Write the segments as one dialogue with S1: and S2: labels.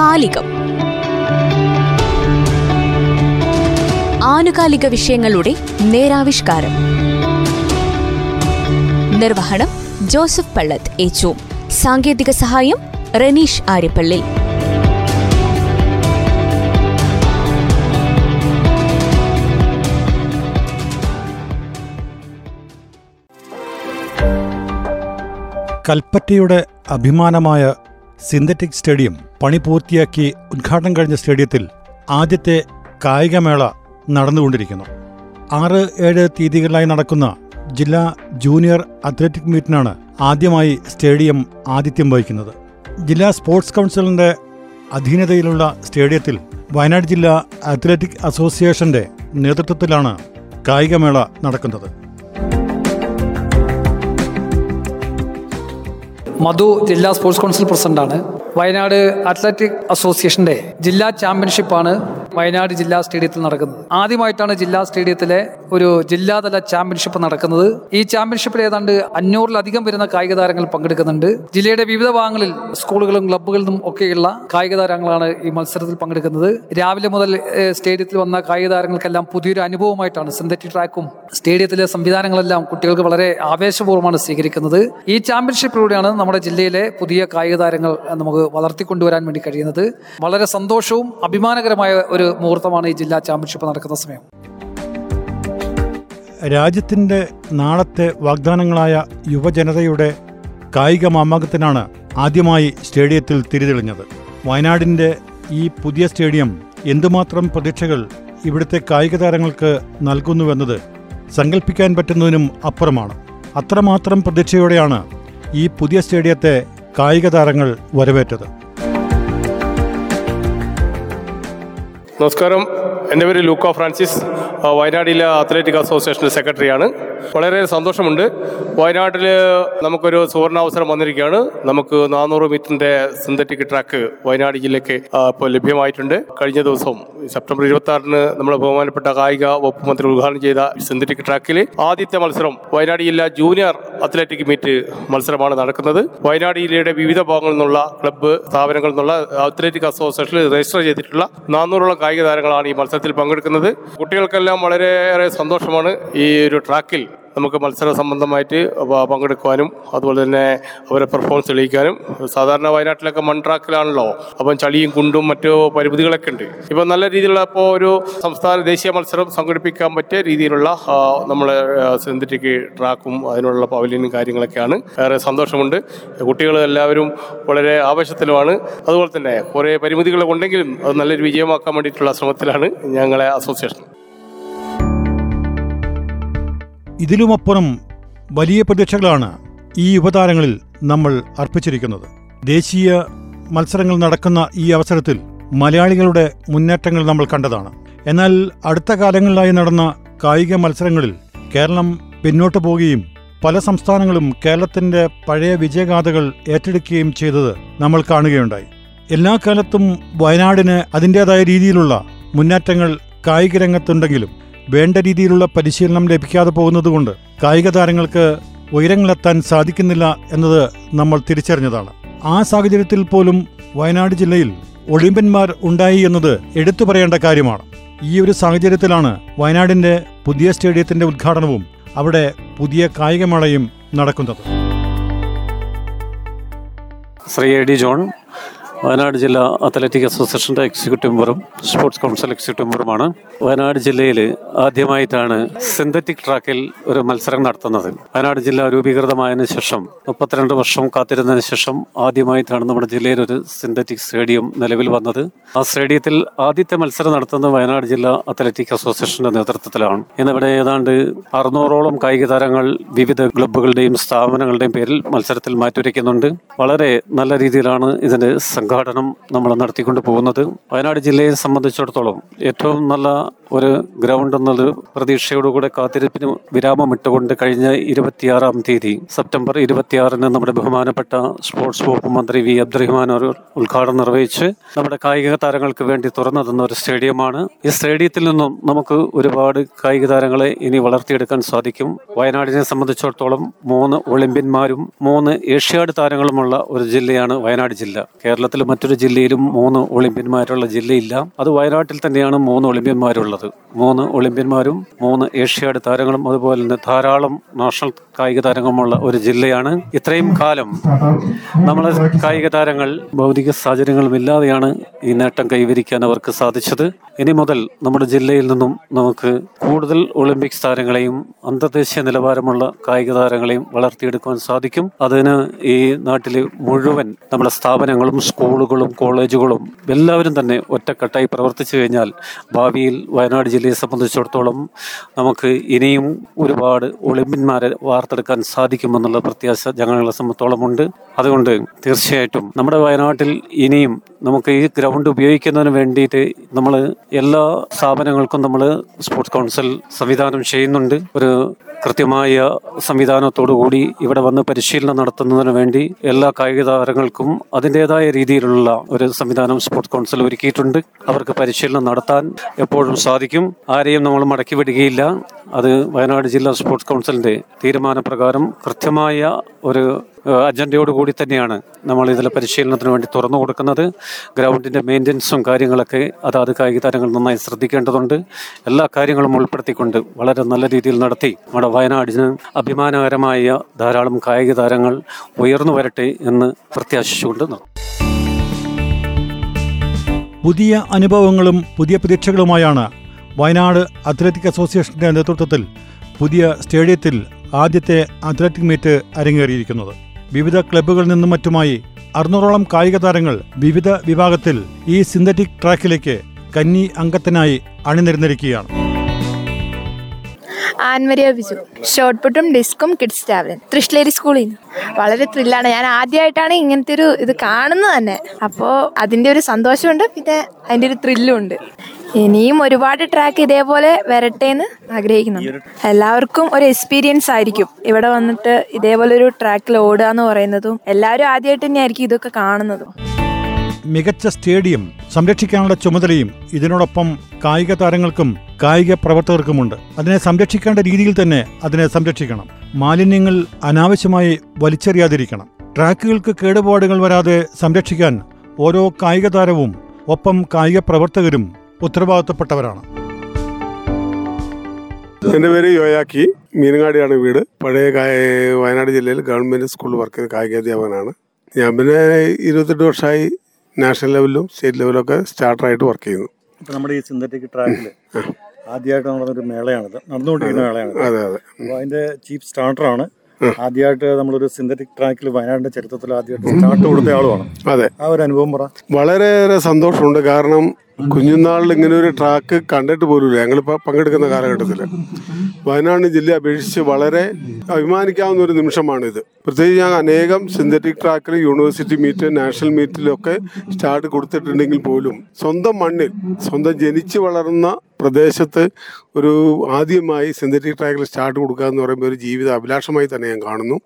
S1: കാലികം. ആനുകാലിക വിഷയങ്ങളുടെ നേരാവിഷ്കാരം. നിർവഹണം ജോസഫ് പള്ളത്ത് ഏച്ചു സാങ്കേതിക സഹായം റനീഷ് ആര്യപ്പള്ളി.
S2: കൽപ്പറ്റയുടെ അഭിമാനമായ സിന്തറ്റിക് സ്റ്റേഡിയം പണി പൂർത്തിയാക്കി ഉദ്ഘാടനം കഴിഞ്ഞ സ്റ്റേഡിയത്തിൽ ആദ്യത്തെ കായികമേള നടന്നുകൊണ്ടിരിക്കുന്നു. ആറ് ഏഴ് തീയതികളിലായി നടക്കുന്ന ജില്ലാ ജൂനിയർ അത്ലറ്റിക് മീറ്റിനാണ് ആദ്യമായി സ്റ്റേഡിയം ആതിഥ്യം വഹിക്കുന്നത്. ജില്ലാ സ്പോർട്സ് കൗൺസിലിന്റെ അധീനതയിലുള്ള സ്റ്റേഡിയത്തിൽ വയനാട് ജില്ലാ അത്ലറ്റിക് അസോസിയേഷന്റെ നേതൃത്വത്തിലാണ് കായികമേള നടക്കുന്നത്.
S3: മധു ജില്ലാ സ്പോർട്സ് കൗൺസിൽ പ്രസിഡന്റാണ്. വയനാട് അത്ലറ്റിക് അസോസിയേഷന്റെ ജില്ലാ ചാമ്പ്യൻഷിപ്പാണ് വയനാട് ജില്ലാ സ്റ്റേഡിയത്തിൽ നടക്കുന്നത്. ആദ്യമായിട്ടാണ് ജില്ലാ സ്റ്റേഡിയത്തിലെ ഒരു ജില്ലാതല ചാമ്പ്യൻഷിപ്പ് നടക്കുന്നത്. ഈ ചാമ്പ്യൻഷിപ്പിൽ ഏതാണ്ട് അഞ്ഞൂറിലധികം വരുന്ന കായിക താരങ്ങൾ പങ്കെടുക്കുന്നുണ്ട്. ജില്ലയുടെ വിവിധ ഭാഗങ്ങളിൽ സ്കൂളുകളും നിന്നും ഒക്കെയുള്ള കായിക താരങ്ങളാണ് ഈ മത്സരത്തിൽ പങ്കെടുക്കുന്നത്. രാവിലെ മുതൽ സ്റ്റേഡിയത്തിൽ വന്ന കായിക താരങ്ങൾക്കെല്ലാം പുതിയൊരു അനുഭവമായിട്ടാണ് സിന്തറ്റിക് ട്രാക്കും സ്റ്റേഡിയത്തിലെ സംവിധാനങ്ങളെല്ലാം കുട്ടികൾക്ക് വളരെ ആവേശപൂർവമാണ് സ്വീകരിക്കുന്നത്. ഈ ചാമ്പ്യൻഷിപ്പിലൂടെയാണ് നമ്മുടെ ജില്ലയിലെ പുതിയ കായിക താരങ്ങൾ നമുക്ക് വളർത്തിക്കൊണ്ടുവരാൻ വേണ്ടി കഴിയുന്നത്. വളരെ സന്തോഷവും അഭിമാനകരമായ ഒരു മുഹൂർത്തമാണ് ഈ ജില്ലാ ചാമ്പ്യൻഷിപ്പ് നടക്കുന്ന സമയം.
S2: രാജ്യത്തിന്റെ നാളത്തെ വാഗ്ദാനങ്ങളായ യുവജനതയുടെ കായിക മാമാങ്കത്തിനാണ് ആദ്യമായി സ്റ്റേഡിയത്തിൽ തിരിതെളിഞ്ഞത്. വയനാടിന്റെ ഈ പുതിയ സ്റ്റേഡിയം എന്തുമാത്രം പ്രതീക്ഷകൾ ഇവിടുത്തെ കായിക താരങ്ങൾക്ക് നൽകുന്നുവെന്നത് സങ്കല്പിക്കാൻ പറ്റുന്നതിനും അപ്പുറമാണ്. അത്രമാത്രം പ്രതീക്ഷയോടെയാണ് ഈ പുതിയ സ്റ്റേഡിയത്തെ കായിക താരങ്ങൾ വരവേറ്റത്.
S4: നമസ്കാരം. എന്റെ പേര് ലൂക്കോ ഫ്രാൻസിസ്. വയനാടിലെ അത്ലറ്റിക് അസോസിയേഷന്റെ സെക്രട്ടറിയാണ്. വളരെ സന്തോഷമുണ്ട്. വയനാട്ടിൽ നമുക്കൊരു സുവർണാവസരം വന്നിരിക്കുകയാണ്. നമുക്ക് നാനൂറ് മീറ്ററിന്റെ സിന്തറ്റിക് ട്രാക്ക് വയനാട് ജില്ലയ്ക്ക് ഇപ്പോൾ ലഭ്യമായിട്ടുണ്ട്. കഴിഞ്ഞ ദിവസം സെപ്റ്റംബർ ഇരുപത്തി ആറിന് നമ്മൾ ബഹുമാനപ്പെട്ട കായിക വകുപ്പ് മന്ത്രി ഉദ്ഘാടനം ചെയ്ത സിന്തറ്റിക് ട്രാക്കിൽ ആദ്യത്തെ മത്സരം വയനാട് ജില്ല ജൂനിയർ അത്ലറ്റിക് മീറ്റ് മത്സരമാണ് നടക്കുന്നത്. വയനാട് ജില്ലയുടെ വിവിധ ഭാഗങ്ങളിൽ നിന്നുള്ള ക്ലബ്ബ് സ്ഥാപനങ്ങളിൽ നിന്നുള്ള അത്ലറ്റിക് അസോസിയേഷനിൽ രജിസ്റ്റർ ചെയ്തിട്ടുള്ള നാനൂറോളം കായിക താരങ്ങളാണ് ഈ മത്സരത്തിൽ പങ്കെടുക്കുന്നത് കുട്ടികൾക്കെല്ലാം വളരെയേറെ സന്തോഷമാണ് ഈ ഒരു ട്രാക്കിൽ നമുക്ക് മത്സര സംബന്ധമായിട്ട് പങ്കെടുക്കുവാനും അതുപോലെ തന്നെ അവരെ പെർഫോമൻസ് തെളിയിക്കാനും. സാധാരണ വയനാട്ടിലൊക്കെ മൺട്രാക്കിലാണല്ലോ. അപ്പം ചളിയും കുണ്ടും മറ്റു പരിമിതികളൊക്കെ ഉണ്ട്. ഇപ്പം നല്ല രീതിയിലുള്ള ഇപ്പോൾ ഒരു സംസ്ഥാന ദേശീയ മത്സരം സംഘടിപ്പിക്കാൻ പറ്റിയ രീതിയിലുള്ള നമ്മളെ സിന്തറ്റിക് ട്രാക്കും അതിനുള്ള പവലിയനും കാര്യങ്ങളൊക്കെയാണ്. ഏറെ സന്തോഷമുണ്ട്. കുട്ടികൾ എല്ലാവരും വളരെ ആവേശത്തിലുമാണ്. അതുപോലെ തന്നെ കുറേ പരിമിതികളൊക്കെ ഉണ്ടെങ്കിലും അത് നല്ലൊരു വിജയമാക്കാൻ വേണ്ടിയിട്ടുള്ള ശ്രമത്തിലാണ് ഞങ്ങളെ അസോസിയേഷൻ.
S2: ഇതിലുമപ്പുറം വലിയ പ്രതീക്ഷകളാണ് ഈ യുവതാരങ്ങളിൽ നമ്മൾ അർപ്പിച്ചിരിക്കുന്നത്. ദേശീയ മത്സരങ്ങൾ നടക്കുന്ന ഈ അവസരത്തിൽ മലയാളികളുടെ മുന്നേറ്റങ്ങൾ നമ്മൾ കണ്ടതാണ്. എന്നാൽ അടുത്ത കാലങ്ങളിലായി നടന്ന കായിക മത്സരങ്ങളിൽ കേരളം പിന്നോട്ട് പോവുകയും പല സംസ്ഥാനങ്ങളും കേരളത്തിന്റെ പഴയ വിജയഗാഥകൾ ഏറ്റെടുക്കുകയും ചെയ്തത് നമ്മൾ കാണുകയുണ്ടായി. എല്ലാ കാലത്തും വയനാടിന് അതിന്റേതായ രീതിയിലുള്ള മുന്നേറ്റങ്ങൾ കായിക രംഗത്തുണ്ടെങ്കിലും വേണ്ട രീതിയിലുള്ള പരിശീലനം ലഭിക്കാതെ പോകുന്നതുകൊണ്ട് കായിക താരങ്ങൾക്ക് ഉയരങ്ങളെത്താൻ സാധിക്കുന്നില്ല എന്നത് നമ്മൾ തിരിച്ചറിഞ്ഞതാണ്. ആ സാഹചര്യത്തിൽ പോലും വയനാട് ജില്ലയിൽ ഒളിമ്പ്യന്മാർ ഉണ്ടായി എന്നത് എടുത്തു പറയേണ്ട കാര്യമാണ്. ഈ ഒരു സാഹചര്യത്തിലാണ് വയനാടിന്റെ പുതിയ സ്റ്റേഡിയത്തിന്റെ ഉദ്ഘാടനവും അവിടെ പുതിയ കായികമേളയും നടക്കുന്നത്.
S5: Shri A D John Wayanad ജില്ലാ അത്ലറ്റിക് അസോസിയേഷന്റെ എക്സിക്യൂട്ടീവ് മെമ്പറും സ്പോർട്സ് കൗൺസിൽ എക്സിക്യൂട്ടീവ് മെമ്പറുമാണ്. വയനാട് ജില്ലയിൽ ആദ്യമായിട്ടാണ് സിന്തറ്റിക് ട്രാക്കിൽ ഒരു മത്സരം നടത്തുന്നത്. വയനാട് ജില്ല രൂപീകൃതമായതിനു ശേഷം മുപ്പത്തിരണ്ട് വർഷം കാത്തിരുന്നതിന് ശേഷം ആദ്യമായിട്ടാണ് നമ്മുടെ ജില്ലയിൽ ഒരു സിന്തറ്റിക് സ്റ്റേഡിയം നിലവിൽ വന്നത്. ആ സ്റ്റേഡിയത്തിൽ ആദ്യത്തെ മത്സരം നടത്തുന്നത് വയനാട് ജില്ലാ അത്ലറ്റിക് അസോസിയേഷന്റെ നേതൃത്വത്തിലാണ്. ഇന്നിവിടെ ഏതാണ്ട് അറുന്നൂറോളം കായിക താരങ്ങൾ വിവിധ ക്ലബ്ബുകളുടെയും സ്ഥാപനങ്ങളുടെയും പേരിൽ മത്സരത്തിൽ മാറ്റുരയ്ക്കുന്നുണ്ട് വളരെ നല്ല രീതിയിലാണ് ഇതിന്റെ സംഘാടനം നമ്മൾ നടത്തിക്കൊണ്ട് പോകുന്നത് വയനാട് ജില്ലയെ സംബന്ധിച്ചിടത്തോളം ഏറ്റവും നല്ല ഒരു ഗ്രൗണ്ട് എന്നൊരു പ്രതീക്ഷയോടുകൂടെ കാത്തിരിപ്പിന് വിരാമം ഇട്ടുകൊണ്ട് കഴിഞ്ഞ ഇരുപത്തിയാറാം തീയതി സെപ്റ്റംബർ ഇരുപത്തിയാറിന് നമ്മുടെ ബഹുമാനപ്പെട്ട സ്പോർട്സ് വകുപ്പ് മന്ത്രി വി അബ്ദുറഹ്മാൻ അവർ ഉദ്ഘാടനം നിർവഹിച്ച് നമ്മുടെ കായിക താരങ്ങൾക്ക് വേണ്ടി തുറന്നു തന്ന ഒരു സ്റ്റേഡിയമാണ്. ഈ സ്റ്റേഡിയത്തിൽ നിന്നും നമുക്ക് ഒരുപാട് കായിക താരങ്ങളെ ഇനി വളർത്തിയെടുക്കാൻ സാധിക്കും. വയനാടിനെ സംബന്ധിച്ചിടത്തോളം മൂന്ന് ഒളിമ്പ്യന്മാരും മൂന്ന് ഏഷ്യാഡ് താരങ്ങളുമുള്ള ഒരു ജില്ലയാണ് വയനാട് ജില്ല. കേരളത്തിൽ ലോകത്തിലെ മറ്റൊരു ജില്ലയിലും മൂന്ന് ഒളിമ്പ്യന്മാരുള്ള ജില്ലയില്ല. അത് വയനാട്ടിൽ തന്നെയാണ് മൂന്ന് ഒളിമ്പ്യന്മാരുള്ളത്. മൂന്ന് ഒളിമ്പ്യന്മാരും മൂന്ന് ഏഷ്യാഡ് താരങ്ങളും അതുപോലെ തന്നെ ധാരാളം നാഷണൽ കായിക താരങ്ങളുമുള്ള ഒരു ജില്ലയാണ്. ഇത്രയും കാലം നമ്മളെ കായിക താരങ്ങൾ ഭൗതിക സാഹചര്യങ്ങളും ഇല്ലാതെയാണ് ഈ നേട്ടം കൈവരിക്കാൻ അവർക്ക് സാധിച്ചത്. ഇനി മുതൽ നമ്മുടെ ജില്ലയിൽ നിന്നും നമുക്ക് കൂടുതൽ ഒളിമ്പിക്സ് താരങ്ങളെയും അന്തർദേശീയ നിലവാരമുള്ള കായിക താരങ്ങളെയും വളർത്തിയെടുക്കുവാൻ സാധിക്കും. അതിന് ഈ നാട്ടിലെ മുഴുവൻ നമ്മുടെ സ്ഥാപനങ്ങളും സ്കൂളുകളും കോളേജുകളും എല്ലാവരും തന്നെ ഒറ്റക്കെട്ടായി പ്രവർത്തിച്ചു കഴിഞ്ഞാൽ ഭാവിയിൽ വയനാട് ജില്ലയെ സംബന്ധിച്ചിടത്തോളം നമുക്ക് ഇനിയും ഒരുപാട് ഒളിമ്പ്യന്മാരെ വാർത്തെടുക്കാൻ സാധിക്കുമെന്നുള്ള പ്രത്യാശ ഞങ്ങളെ സംബന്ധിച്ചോളം ഉണ്ട്. അതുകൊണ്ട് തീർച്ചയായിട്ടും നമ്മുടെ വയനാട്ടിൽ ഇനിയും നമുക്ക് ഈ ഗ്രൗണ്ട് ഉപയോഗിക്കുന്നതിന് വേണ്ടിയിട്ട് നമ്മൾ എല്ലാ സ്ഥാപനങ്ങൾക്കും നമ്മൾ സ്പോർട്സ് കൗൺസിൽ സംവിധാനം ചെയ്യുന്നുണ്ട്. ഒരു കൃത്യമായ സംവിധാനത്തോടു കൂടി ഇവിടെ വന്ന് പരിശീലനം നടത്തുന്നതിന് വേണ്ടി എല്ലാ കായിക താരങ്ങൾക്കും അതിന്റെതായ രീതിയിലുള്ള ഒരു സംവിധാനം സ്പോർട്സ് കൗൺസിൽ ഒരുക്കിയിട്ടുണ്ട്. അവർക്ക് പരിശീലനം നടത്താൻ എപ്പോഴും സാധിക്കും. ആരെയും നമ്മൾ മടക്കി വിടുകയില്ല. അത് വയനാട് ജില്ലാ സ്പോർട്സ് കൗൺസിലിന്റെ തീരുമാനപ്രകാരം കൃത്യമായ ഒരു അജണ്ടയോട് കൂടി തന്നെയാണ് നമ്മൾ ഇതിലെ പരിശീലനത്തിന് വേണ്ടി തുറന്നു കൊടുക്കുന്നത്. ഗ്രൗണ്ടിന്റെ മെയിന്റനൻസും കാര്യങ്ങളൊക്കെ അതാത് കായിക താരങ്ങൾ നന്നായി ശ്രദ്ധിക്കേണ്ടതുണ്ട്. എല്ലാ കാര്യങ്ങളും ഉൾപ്പെടുത്തിക്കൊണ്ട് വളരെ നല്ല രീതിയിൽ നടത്തി നമ്മുടെ വയനാടിന് അഭിമാനകരമായ ധാരാളം കായിക താരങ്ങൾ ഉയർന്നു വരട്ടെ എന്ന് പ്രത്യാശിച്ചുകൊണ്ട്
S2: പുതിയ അനുഭവങ്ങളും പുതിയ പ്രതീക്ഷകളുമായാണ് വയനാട് അത്ലറ്റിക് അസോസിയേഷന്റെ നേതൃത്വത്തിൽ പുതിയ സ്റ്റേഡിയത്തിൽ ആദ്യത്തെ അത്ലറ്റിക് മീറ്റ് അരങ്ങേറിയിരിക്കുന്നത്. വിവിധ ക്ലബ്ബുകളിൽ നിന്നും മറ്റുമായി അറുന്നൂറോളം കായിക താരങ്ങൾ വിവിധ വിഭാഗത്തിൽ ഈ സിന്തറ്റിക് ട്രാക്കിലേക്ക് കന്നി അംഗത്തിനായി അണിനിരന്നിരിക്കുകയാണ്.
S6: ആൻമരിയ ബിജു ഷോർട്ട് പുട്ടും ഡിസ്കും കിഡ്സ് ടാവലൻ. തൃശ്ശേരി സ്കൂളിൽ നിന്ന്. വളരെ ത്രില്ലാണ് ഞാൻ ആദ്യമായിട്ടാണ് ഇങ്ങനത്തെ ഒരു ഇത് കാണുന്നത് തന്നെ. അപ്പോൾ അതിന്റെ ഒരു സന്തോഷമുണ്ട് പിന്നെ അതിന്റെ ഒരു ത്രില്ലും ഉണ്ട്. ഇനിയും ഒരുപാട് ട്രാക്ക് ഇതേപോലെ വരട്ടെ എന്ന് ആഗ്രഹിക്കുന്നു എല്ലാവർക്കും ഒരു എക്സ്പീരിയൻസ് ആയിരിക്കും. ഇവിടെ വന്നിട്ട് ഇതേപോലെ ഒരു ട്രാക്കിൽ ഓടുക എന്ന് പറയുന്നതും എല്ലാവരും ആദ്യമായിട്ട് തന്നെയായിരിക്കും ഇതൊക്കെ കാണുന്നതും.
S2: മികച്ച സ്റ്റേഡിയം സംരക്ഷിക്കാനുള്ള ചുമതലയും ഇതിനോടൊപ്പം കായിക താരങ്ങൾക്കും കായിക പ്രവർത്തകർക്കുമുണ്ട്. അതിനെ സംരക്ഷിക്കേണ്ട രീതിയിൽ തന്നെ അതിനെ സംരക്ഷിക്കണം. മാലിന്യങ്ങൾ അനാവശ്യമായി വലിച്ചെറിയാതിരിക്കണം. ട്രാക്കുകൾക്ക് കേടുപാടുകൾ വരാതെ സംരക്ഷിക്കാൻ ഓരോ കായിക താരവും ഒപ്പം കായിക പ്രവർത്തകരും ഉത്തരവാദിത്തപ്പെട്ടവരാണ്.
S7: എന്റെ പേര് യോയാക്കി. മീനങ്ങാടിയാണ് വീട്. പഴയ വയനാട് ജില്ലയിൽ ഗവൺമെന്റ് സ്കൂളിൽ വർക്ക് ചെയ്ത കായികാധ്യാപകനാണ് ഞാൻ പിന്നെ ഇരുപത്തെട്ട് വർഷമായി നാഷണൽ ലെവലിലും സ്റ്റേറ്റ് ലെവലിലും ഒക്കെ സ്റ്റാർട്ടറായിട്ട് വർക്ക് ചെയ്യുന്നു.
S2: ഇപ്പൊ നമ്മുടെ ഈ സിന്തറ്റിക് ട്രാക്കിൽ ആദ്യമായിട്ട് നടന്നൊരു മേളയാണിത്. നടന്നുകൊണ്ടിരിക്കുന്ന മേളയാണ്
S7: അതെ അതെ.
S2: അപ്പോൾ അതിന്റെ ചീഫ് സ്റ്റാർട്ടറാണ്. ആദ്യമായിട്ട് നമ്മളൊരു സിന്തറ്റിക് ട്രാക്കിൽ വയനാടിന്റെ ചരിത്രത്തിൽ ആദ്യമായിട്ട് സ്റ്റാർട്ട് കൊടുത്ത ആളുമാണ്.
S7: അതെ.
S2: ആ ഒരു അനുഭവം പറ.
S7: വളരെയേറെ സന്തോഷമുണ്ട്. കാരണം കുഞ്ഞുനാളിൽ ഇങ്ങനെ ഒരു ട്രാക്ക് കണ്ടിട്ട് പോലുമില്ല. ഞങ്ങളിപ്പോൾ പങ്കെടുക്കുന്ന കാലഘട്ടത്തിൽ വയനാട് ജില്ലയെ അപേക്ഷിച്ച് വളരെ അഭിമാനിക്കാവുന്ന ഒരു നിമിഷമാണിത്. പ്രത്യേകിച്ച് ഞാൻ അനേകം സിന്തറ്റിക് ട്രാക്കിൽ യൂണിവേഴ്സിറ്റി മീറ്റ് നാഷണൽ മീറ്റിലൊക്കെ സ്റ്റാർട്ട് കൊടുത്തിട്ടുണ്ടെങ്കിൽ പോലും സ്വന്തം മണ്ണിൽ സ്വന്തം ജനിച്ചു വളർന്ന പ്രദേശത്ത് ഒരു ആദ്യമായി സിന്തറ്റിക് ട്രാക്കിൽ സ്റ്റാർട്ട് കൊടുക്കുക എന്ന് പറയുമ്പോൾ ഒരു ജീവിത അഭിലാഷമായി തന്നെ ഞാൻ കാണുന്നു.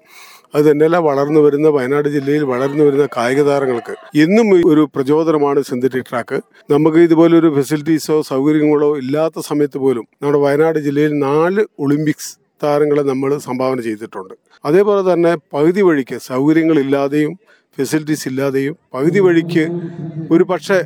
S7: അത് തന്നെയല്ല വളർന്നു വരുന്ന വയനാട് ജില്ലയിൽ വളർന്നു വരുന്ന കായിക താരങ്ങൾക്ക്. എന്നും ഒരു പ്രചോദനമാണ് സിന്തറ്റിക് ട്രാക്ക്. നമുക്ക് ഇതുപോലെ ഒരു ഫെസിലിറ്റീസോ സൗകര്യങ്ങളോ ഇല്ലാത്ത സമയത്ത് പോലും നമ്മുടെ വയനാട് ജില്ലയിൽ നാല് ഒളിമ്പിക്സ് താരങ്ങളെ നമ്മൾ സംഭാവന ചെയ്തിട്ടുണ്ട്. അതേപോലെ തന്നെ പകുതി വഴിക്ക് സൗകര്യങ്ങളില്ലാതെയും ഫെസിലിറ്റീസ് ഇല്ലാതെയും പകുതി വഴിക്ക് ഒരു പക്ഷേ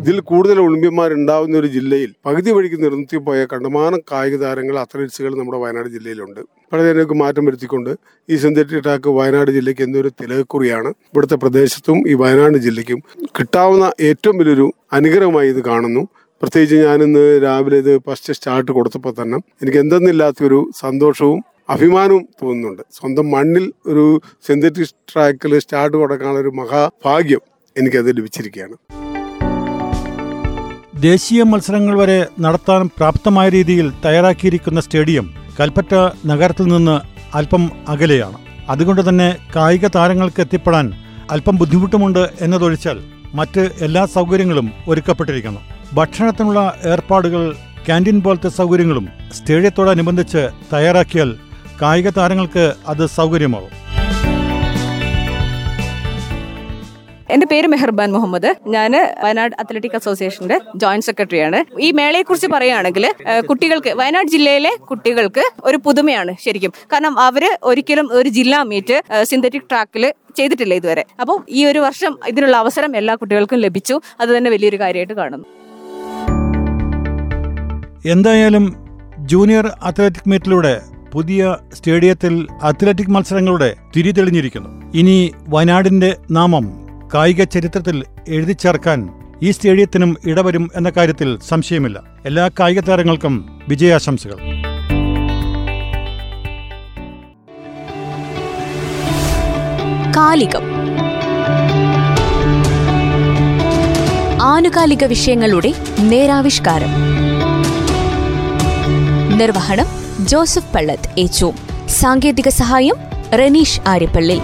S7: ഇതിൽ കൂടുതൽ ഒളിമ്പ്യന്മാരുണ്ടാവുന്ന ഒരു ജില്ലയിൽ പകുതി വഴിക്ക് നിർത്തിപ്പോയ കണ്ടമാനം കായിക താരങ്ങൾ അത്ലറ്റ്സുകൾ നമ്മുടെ വയനാട് ജില്ലയിലുണ്ട്. പലതിനൊക്കെ മാറ്റം വരുത്തിക്കൊണ്ട് ഈ സിന്തറ്റിക് ട്രാക്ക് വയനാട് ജില്ലയ്ക്ക് എന്നൊരു തിലകക്കുറിയാണ്. ഇവിടുത്തെ പ്രദേശത്തും ഈ വയനാട് ജില്ലയ്ക്കും കിട്ടാവുന്ന ഏറ്റവും വലിയൊരു അനുഗ്രഹമായി ഇത് കാണുന്നു. പ്രത്യേകിച്ച് ഞാനിന്ന് രാവിലെ ഇത് ഫസ്റ്റ് സ്റ്റാർട്ട് കൊടുത്തപ്പോൾ തന്നെ എനിക്ക് എന്തെന്നില്ലാത്തൊരു സന്തോഷവും അഭിമാനവും തോന്നുന്നുണ്ട്. സ്വന്തം മണ്ണിൽ ഒരു സിന്തറ്റിക് ട്രാക്കിൽ സ്റ്റാർട്ട് കൊടുക്കാനുള്ള ഒരു മഹാഭാഗ്യം എനിക്കത് ലഭിച്ചിരിക്കുകയാണ്.
S2: ദേശീയ മത്സരങ്ങൾ വരെ നടത്താൻ പ്രാപ്തമായ രീതിയിൽ തയ്യാറാക്കിയിരിക്കുന്ന സ്റ്റേഡിയം കൽപ്പറ്റ നഗരത്തിൽ നിന്ന് അല്പം അകലെയാണ്. അതുകൊണ്ട് തന്നെ കായിക താരങ്ങൾക്ക് എത്തിപ്പെടാൻ അല്പം ബുദ്ധിമുട്ടുമുണ്ട് എന്നതൊഴിച്ചാൽ മറ്റ് എല്ലാ സൗകര്യങ്ങളും ഒരുക്കപ്പെട്ടിരിക്കുന്നു. ഭക്ഷണത്തിനുള്ള ഏർപ്പാടുകൾ ക്യാന്റീൻ പോലത്തെ സൗകര്യങ്ങളും സ്റ്റേഡിയത്തോടനുബന്ധിച്ച് തയ്യാറാക്കിയാൽ കായിക താരങ്ങൾക്ക് അത് സൗകര്യമാവും
S8: എന്റെ പേര് മെഹർബാൻ മുഹമ്മദ്. ഞാൻ വയനാട് അത്ലറ്റിക് അസോസിയേഷന്റെ ജോയിന്റ് സെക്രട്ടറിയാണ്. ഈ മേളയെക്കുറിച്ച് പറയുകയാണെങ്കിൽ ഏഹ്, കുട്ടികൾക്ക് വയനാട് ജില്ലയിലെ കുട്ടികൾക്ക് ഒരു പുതുമയാണ് ശരിക്കും. കാരണം അവർ ഒരിക്കലും ഒരു ജില്ലാ മീറ്റ് സിന്തറ്റിക് ട്രാക്കിൽ ചെയ്തിട്ടില്ല ഇതുവരെ. അപ്പോൾ ഈ ഒരു വർഷം ഇതിനുള്ള അവസരം എല്ലാ കുട്ടികൾക്കും ലഭിച്ചു. അത് തന്നെ വലിയൊരു കാര്യമായിട്ട് കാണുന്നു.
S2: എന്തായാലും ജൂനിയർ അത്ലറ്റിക് മീറ്റിലൂടെ പുതിയ സ്റ്റേഡിയത്തിൽ അത്ലറ്റിക് മത്സരങ്ങളുടെ തിരി തെളിഞ്ഞിരിക്കുന്നു. ഇനി വയനാടിന്റെ നാമം കായിക ചരിത്രത്തിൽ എഴുതി ചേർക്കാൻ ഈ സ്റ്റേഡിയത്തിനും ഇടവരും എന്ന കാര്യത്തിൽ സംശയമില്ല. എല്ലാ കായിക താരങ്ങൾക്കും വിജയാശംസകൾ.
S1: കാലികം. ആനുകാലിക വിഷയങ്ങളുടെ നേരാവിഷ്കാരം. നിർവഹണം ജോസഫ് പള്ളത്ത് ഏച്ചു സാങ്കേതിക സഹായം റനീഷ് ആര്യപ്പള്ളി.